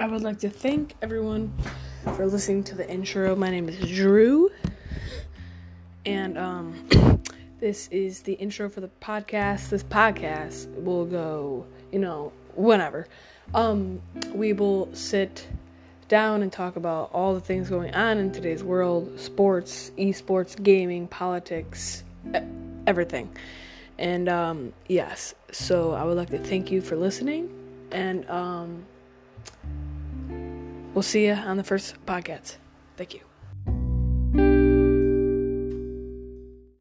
I would like to thank everyone for listening to the intro. My name is Drew, and um, this is the intro for the podcast. This podcast will go, you know, whenever. Um, we will sit down and talk about all the things going on in today's world sports, esports, gaming, politics, everything. And um, yes, so I would like to thank you for listening, and um, we'll see you on the first podcast. Thank you.